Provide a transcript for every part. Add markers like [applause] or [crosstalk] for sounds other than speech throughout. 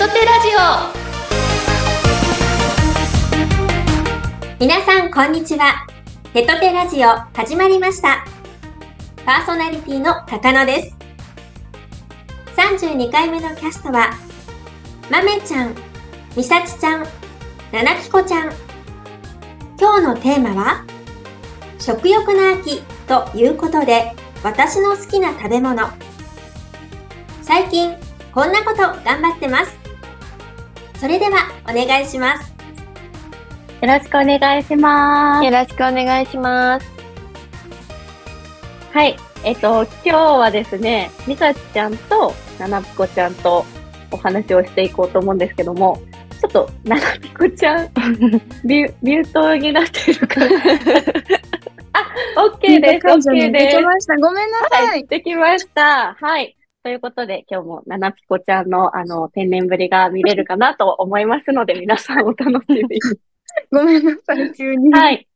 トテラジオ。皆さんこんにちは。テトテラジオ始まりました。パーソナリティの高野です。32回目のキャストはまめちゃんみさちちゃんななきこちゃん。今日のテーマは食欲の秋ということで私の好きな食べ物。最近こんなこと頑張ってます。それではお願いしますよろしくお願いします。よろしくお願いします。はい。えっと、今日はですね、みさちちゃんとななぴこちゃんとお話をしていこうと思うんですけども、ちょっとななぴこちゃん、[laughs] ミュミュートになってるから。[laughs] あ、OK です。OK でですき。ました。ごめんなさ。はいい、できました。はい。ということで、今日もななぴこちゃんのあの天然ぶりが見れるかなと思いますので、皆さんお楽しみに。ごめんなさい、急に。はい。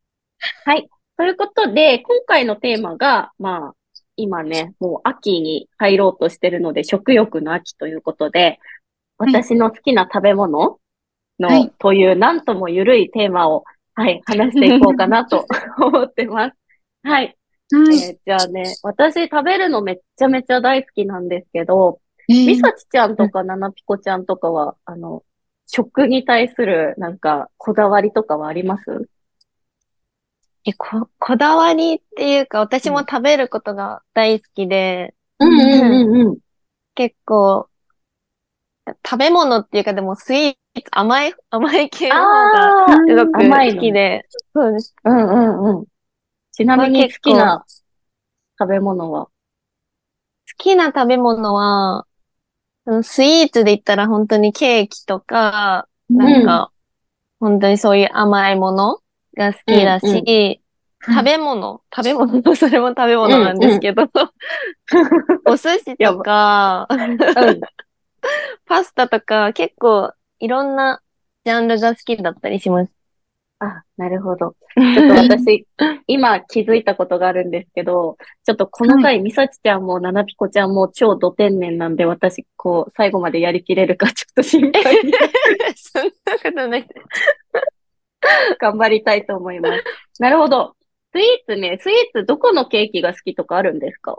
はい。ということで、今回のテーマが、まあ、今ね、もう秋に入ろうとしてるので、食欲の秋ということで、私の好きな食べ物の、はいという、なんとも緩いテーマを、はい、話していこうかなと思ってます。はい。はい。えーじゃあね、私食べるのめっちゃめちゃ大好きなんですけど、えーみさちちゃんとかななぴこちゃんとかは、あの、食に対するなんかこだわりとかはあります？え、こ、こだわりっていうか、私も食べることが大好きで、うんうんうんうん。結構、食べ物っていうか、でもスイーツ、甘い、甘い系の方がああ、すごく甘いの好きで、そうです。うんうんうん。ちなみに好きな食べ物は？好きな食べ物は、うんスイーツで言ったら本当にケーキとか、なんか、本当にそういう甘いものが好きだし、うん食べ物、食べ物、[laughs] それも食べ物なんですけど、[laughs] お寿司とか、うん。[laughs] パスタとか結構いろんなジャンルが好きだったりします。あ、なるほど。[laughs] ちょっと私、今気づいたことがあるんですけど、ちょっとこの回、みさちちゃんもななぴこちゃんも超ド天然なんで、私、こう、最後までやりきれるか [laughs] ちょっと心配にそんなことない。[laughs] 頑張りたいと思います。なるほど。スイーツね、スイーツどこのケーキが好きとかあるんですか？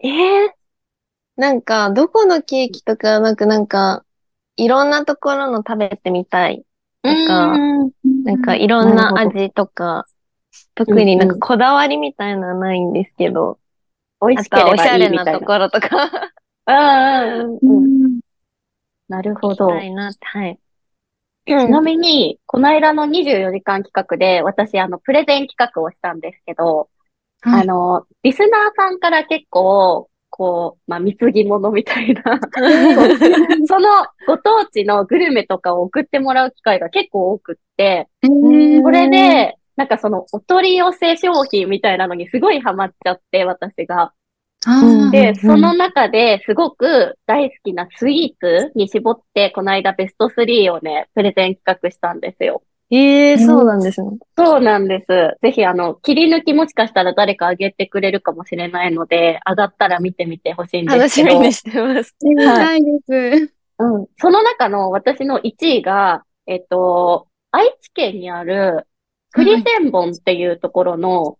えー、なんか、どこのケーキとかなくなんか、いろんなところの食べてみたい。なんかうんなんかいろんな味とか、特になんかこだわりみたいなのはないんですけど、美味しければいいみたいな。れなところとか、[laughs] うんううん。んなるほど。たいなはい。ちなみに、この間の24時間企画で、私、あの、プレゼン企画をしたんですけど、はいあの、リスナーさんから結構、こう、まあ、貢ぎ物みたいな、そのご当地のグルメとかを送ってもらう機会が結構多くって、えーこれで、なんかその、お取り寄せ商品みたいなのにすごいハマっちゃって、私が。で、その中ですごく大好きなスイーツに絞って、この間ベスト3をね、プレゼン企画したんですよ。ええそうなんですね。そうなんです。ぜひ、あの、切り抜きもしかしたら誰かあげてくれるかもしれないので、上がったら見てみてほしいんで楽すけど。しみにしてます。見たいです。うん。その中の私の1位が、えっと、愛知県にある、栗千本っていうところの、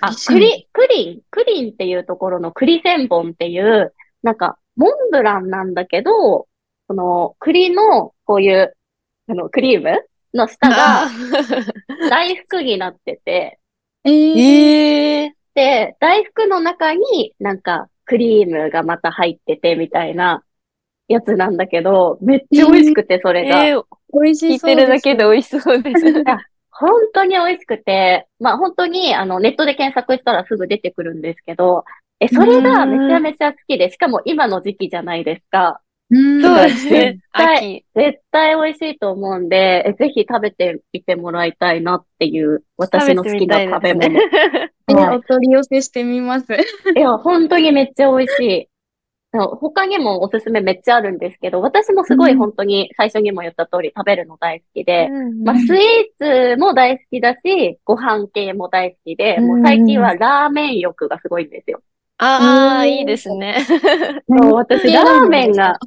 あ、栗、クリン、クリンっていうところの栗千本っていう、なんか、モンブランなんだけど、その、栗の、こういう、あの、クリームの下が [laughs] [laughs] 大福になってて、えーええで、大福の中になんかクリームがまた入っててみたいなやつなんだけど、めっちゃ美味しくて、それが。ええ美味し聞いそうです。てるだけで美味しそうです。[laughs] 本当に美味しくて、まあ本当にあのネットで検索したらすぐ出てくるんですけど、え、それがめちゃめちゃ好きで、しかも今の時期じゃないですか。うんそうですね絶。対秋。絶対美味しいと思うんで、えぜひ食べてみてもらいたいなっていう私の好きな食べ物。えはいお取り寄せしてみます。いや、本当にめっちゃ美味しい。他にもおすすめめっちゃあるんですけど、私もすごい本当に最初にも言った通り食べるの大好きで、まあ、スイーツも大好きだし、ご飯系も大好きで、もう最近はラーメン欲がすごいんですよ。ああ、うんいいですね。そう、私、[laughs] ラーメンが、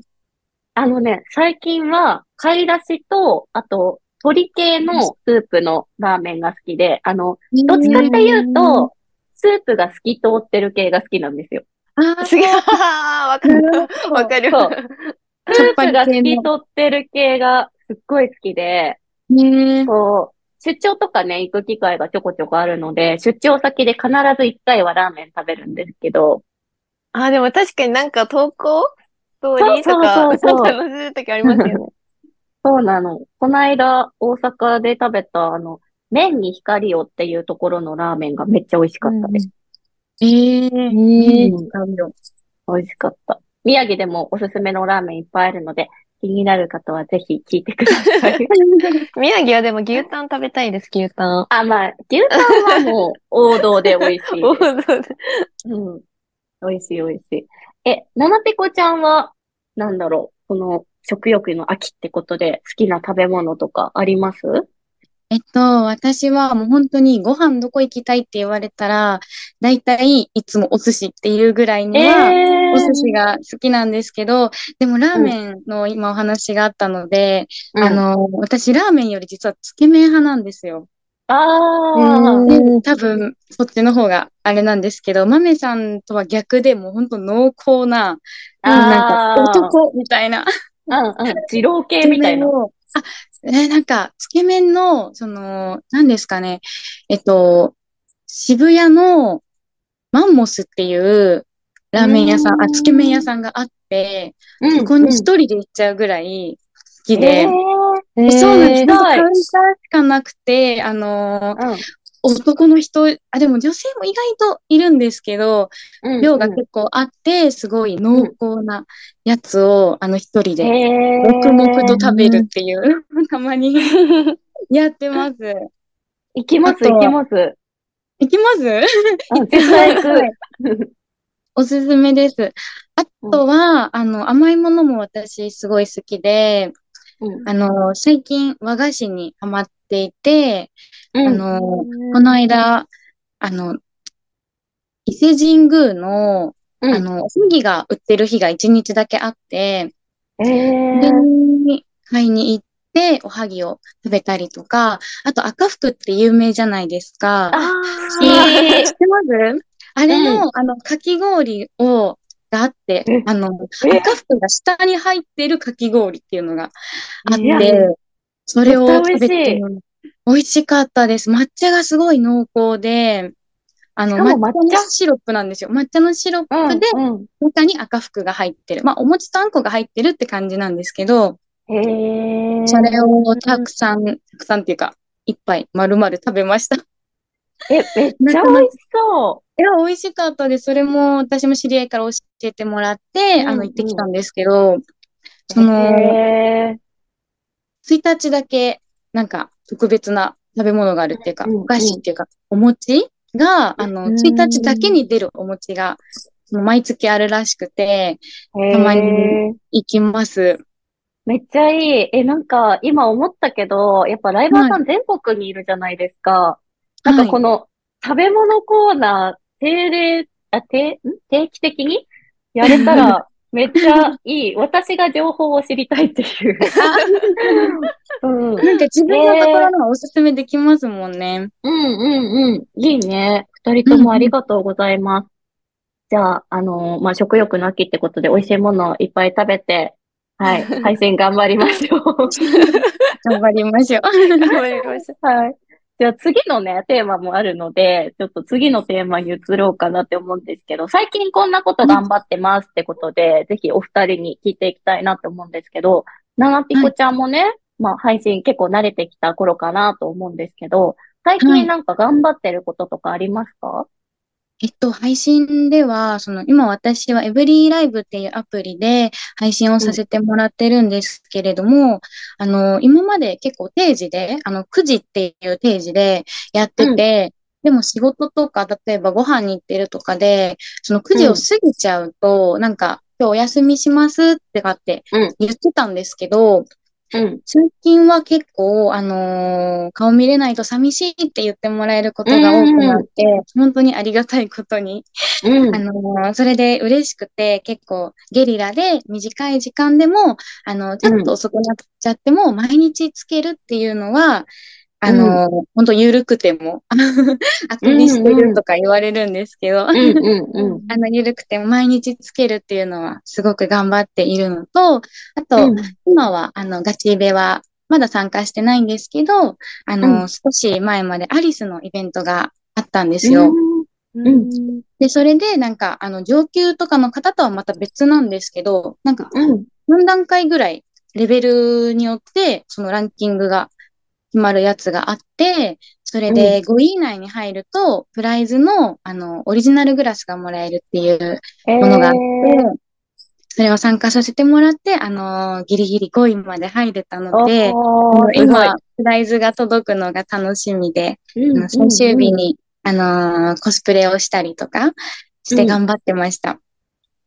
あのね、最近は、貝出しと、あと、鶏系のスープのラーメンが好きで、あの、どっちかっていうと、スープが透き通ってる系が好きなんですよ。あすげえ、わかる。わかる。スープが透き通ってる系がすっごい好きで、ねこう、出張とかね、行く機会がちょこちょこあるので、出張先で必ず一回はラーメン食べるんですけど、あ、でも確かになんか投稿ストーリーとか、そうそうそうそう載せるときありますよね。[laughs] そうなの。この間、大阪で食べた、あの、麺に光をっていうところのラーメンがめっちゃ美味しかったです。ええうん使うよ美味しかった。宮城でもおすすめのラーメンいっぱいあるので、気になる方はぜひ聞いてください。[laughs] 宮城はでも牛タン食べたいです、牛タン。あ、まあ、牛タンはもう王道で美味しい [laughs] 王。道でうん。美味しい美味しい。え、ななぺこちゃんは、なんだろう、この食欲の秋ってことで好きな食べ物とかあります？えっと、私はもう本当にご飯どこ行きたいって言われたら、だいたいいつもお寿司っていうぐらいには、えお寿司が好きなんですけど、でもラーメンの今お話があったので、うん。あの、私ラーメンより実はつけ麺派なんですよ。あうんー。で、多分そっちの方があれなんですけど、豆さんとは逆でもう本当濃厚な、なんかあー男みたいな。うんうん。二郎系みたいな。をあ、えーなんか、つけ麺の、その、何ですかね。えっと、渋谷のマンモスっていうラーメン屋さん、あ、つけ麺屋さんがあって、うんそこに一人で行っちゃうぐらい好きえで、ーそうなんです。えー本当カウンターしかなくて、あのー男の人、あ、でも女性も意外といるんですけど、うん。量が結構あって、すごい濃厚なやつを、あの一人で、黙々と食べるっていう、[laughs] たまにやってます。行きます、あとは行きます。いきます？うん絶対行 [laughs] はいく。おすすめです。あとは、あの、甘いものも私すごい好きで、うん。あの、最近和菓子にハマっていて、うん。あの、この間、あの、伊勢神宮の、うん。あの、おはぎが売ってる日が一日だけあって、えー。に買いに行って、おはぎを食べたりとか、あと赤福って有名じゃないですか。あ好きー知ってます？あれの、あの、かき氷を、があってえ、あの、え赤福が下に入ってるかき氷っていうのがあって、それを食べてみ美味しかったです。抹茶がすごい濃厚で、あの、抹茶のシロップなんですよ。抹茶のシロップで、うん中に赤福が入ってる。まあ、お餅とあんこが入ってるって感じなんですけど、それをたくさん、たくさんっていうか、一杯丸々食べました。え、めっちゃ美味しそいや、美味しかったです。それも私も知り合いから教えてもらって、うんあの、行ってきたんですけど、う。その、へ1日だけ、なんか、特別な食べ物があるっていうか、うんお菓子っていうか、お餅が、あの、うん1日だけに出るお餅が、毎月あるらしくて、ーたまに行きます。めっちゃいい。え、なんか、今思ったけど、やっぱライバーさん全国にいるじゃないですか。なんかこの、食べ物コーナー、定例、あ、定、ん？定期的に？やれたら、[laughs] めっちゃいい。私が情報を知りたいっていう。[laughs] うん。なんか自分のところのがおすすめできますもんね。うんうんうん。いいね。二人ともありがとうございます。じゃあ、あのーまあ、食欲の秋ってことで美味しいものをいっぱい食べて、はい、[laughs] 配信頑張りましょう。頑張りましょう。頑張りましょう。はい。じゃあ次のね、テーマもあるので、ちょっと次のテーマに移ろうかなって思うんですけど、最近こんなこと頑張ってますってことで、ぜひお二人に聞いていきたいなって思うんですけど、ななぴこちゃんもね、まあ配信結構慣れてきた頃かなと思うんですけど、最近なんか頑張ってることとかありますか？えっと、配信では、その、今私はエブリーライブっていうアプリで配信をさせてもらってるんですけれども、あの、今まで結構定時で、あの、9時っていう定時でやってて、でも仕事とか、例えばご飯に行ってるとかで、その9時を過ぎちゃうと、なんか、今日お休みしますってかってうん。言ってたんですけど、うん。最近は結構、あのー顔見れないと寂しいって言ってもらえることが多くなって、本当にありがたいことに、うんあ。のーそれで嬉しくて、結構ゲリラで短い時間でも、あの、ちょっと遅くなっちゃっても、毎日つけるっていうのは、あのー本当緩くても、[laughs] あくびしてるとか言われるんですけど、うんうんうん。[laughs] あの、緩くても毎日つけるっていうのはすごく頑張っているのと、あと、今は、あの、ガチイベは、まだ参加してないんですけど、あの、うん少し前までアリスのイベントがあったんですよ。んで、それで、なんか、あの、上級とかの方とはまた別なんですけど、なんか、うん。4段階ぐらい、レベルによって、そのランキングが決まるやつがあって、それで5位以内に入ると、プライズの、あの、オリジナルグラスがもらえるっていうものがあって、それを参加させてもらって、あのーギリギリ5位まで入れたので、今、プライズが届くのが楽しみで、うん最終日に、あのーコスプレをしたりとかして頑張ってました。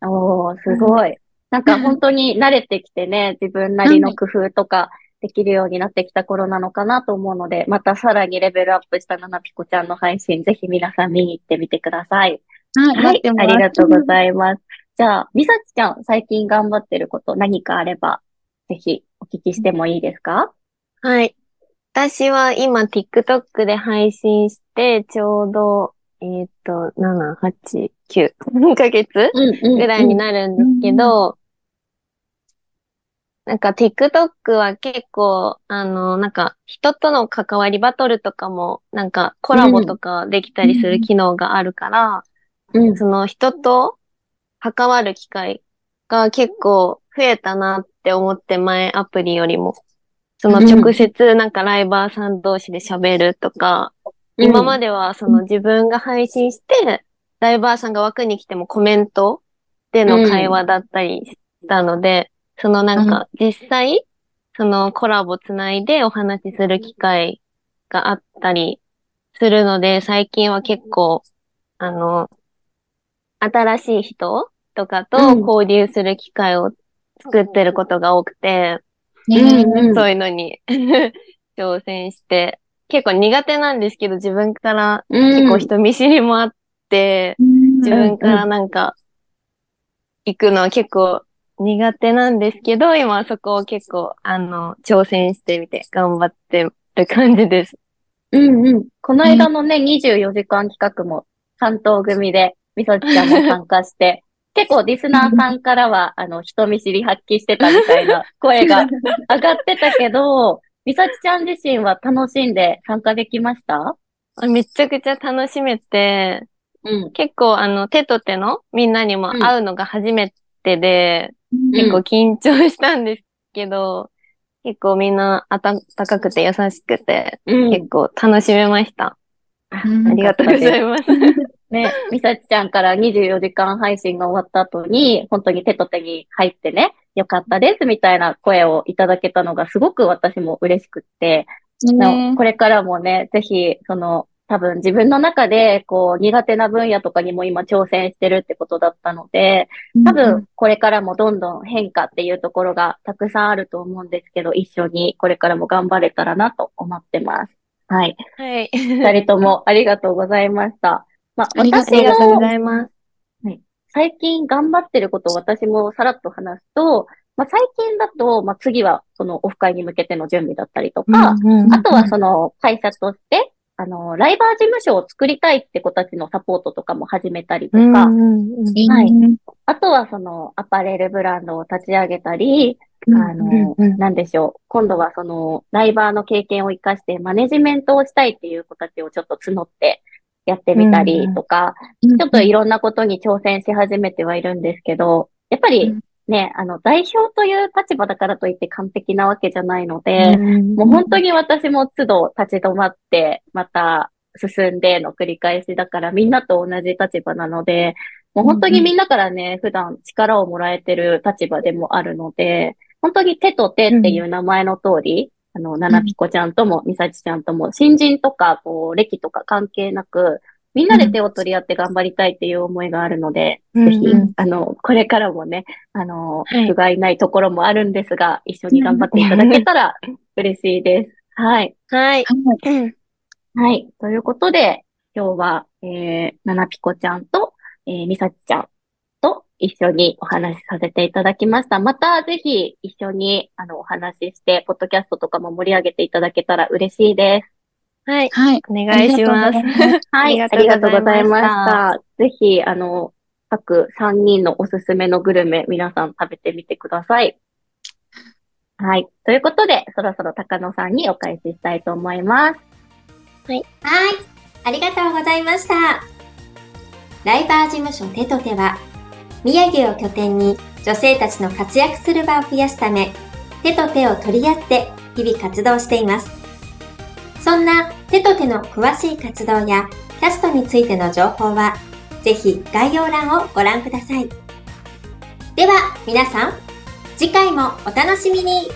おー、すごい。なんか本当に慣れてきてね、自分なりの工夫とかできるようになってきた頃なのかなと思うので、またさらにレベルアップしたななぴこちゃんの配信、ぜひ皆さん見に行ってみてください。はい、あらりがとうございます。じゃあ、みさちちゃん、最近頑張ってること何かあれば、ぜひお聞きしてもいいですか？はい。私は今 TikTok で配信して、ちょうど、えっ、と、7、8、9、[laughs] 4ヶ月うんぐらいになるんですけど、なんか TikTok は結構、あの、なんか人との関わりバトルとかも、なんかコラボとかできたりする機能があるから、うん。その人と関わる機会が結構増えたなって思って前アプリよりも。その直接なんかライバーさん同士で喋るとか、今まで、ではその自分が配信して、ライバーさんが枠に来てもコメントでの会話だったりしたので、そのなんか実際、そのコラボつないでお話しする機会があったりするので、最近は結構、あの、新しい人とかとうん。交流する機会を作ってることが多くて、ね。うんうん。そういうのに [laughs] 挑戦して、結構苦手なんですけど、自分から結構人見知りもあって、自分からなんか、行くのは結構苦手なんですけど、今はそこを結構、あの、挑戦してみて頑張ってる感じです。うんうん。この間のね、24時間企画も担当組で、みそちちゃんも参加して、[laughs] 結構リスナーさんからは、あの、人見知り発揮してたみたいな声が [laughs] 上がってたけど、みさちちゃん自身は楽しんで参加できました？めちゃくちゃ楽しめて、うん。結構あの、手と手のみんなにも会うのが初めてで、結構緊張したんですけど、結構みんな温かくて優しくて、うん。結構楽しめました。うんありがとうございます。[laughs] ね、みさちちゃんから24時間配信が終わった後に、本当に手と手に入ってね、よかったですみたいな声をいただけたのがすごく私も嬉しくって、ねこれからもね、ぜひ、その、多分自分の中で、こう、苦手な分野とかにも今挑戦してるってことだったので、多分、これからもどんどん変化っていうところがたくさんあると思うんですけど、一緒にこれからも頑張れたらなと思ってます。はい。はい。二人ともありがとうございました。まあ、ありがとう私ありがとうごのざいます。最近頑張ってることを私もさらっと話すと、まあ、最近だと、まあ、次はそのオフ会に向けての準備だったりとか、うんあとはその会社として、あの、ライバー事務所を作りたいって子たちのサポートとかも始めたりとか、はい。あとはそのアパレルブランドを立ち上げたり、あの、なんでしょう。今度はそのライバーの経験を活かしてマネジメントをしたいっていう子たちをちょっと募ってやってみたりとか、ちょっといろんなことに挑戦し始めてはいるんですけど、やっぱりね、あの、代表という立場だからといって完璧なわけじゃないので、もう本当に私も都度立ち止まって、また進んでの繰り返しだからみんなと同じ立場なので、もう本当にみんなからね、普段力をもらえてる立場でもあるので、本当に手と手っていう名前の通り、あの、ななぴこちゃんともみさちちゃんとも、新人とか、こう、歴とか関係なく、みんなで手を取り合って頑張りたいっていう思いがあるので、うんぜひうん、あの、これからもね、あの、はい不甲斐ないところもあるんですが、一緒に頑張っていただけたら [laughs] 嬉しいです。はい。はい。はい。ということで、今日は、えー、ななぴこちゃんと、えー、みさちちゃんと一緒にお話しさせていただきました。またぜひ一緒に、あの、お話しして、ポッドキャストとかも盛り上げていただけたら嬉しいです。はい。はい。お願いします。はい。あありがとうございましたた。ぜひ、あの、各3人のおすすめのグルメ、皆さん食べてみてください。はい。ということで、そろそろ高野さんにお返ししたいと思います。はい。ありがとうございました。ライバー事務所手と手は、宮城を拠点に女性たちの活躍する場を増やすため、手と手を取り合って日々活動しています。そんな手と手の詳しい活動やキャストについての情報は、ぜひ概要欄をご覧ください。では皆さん、次回もお楽しみに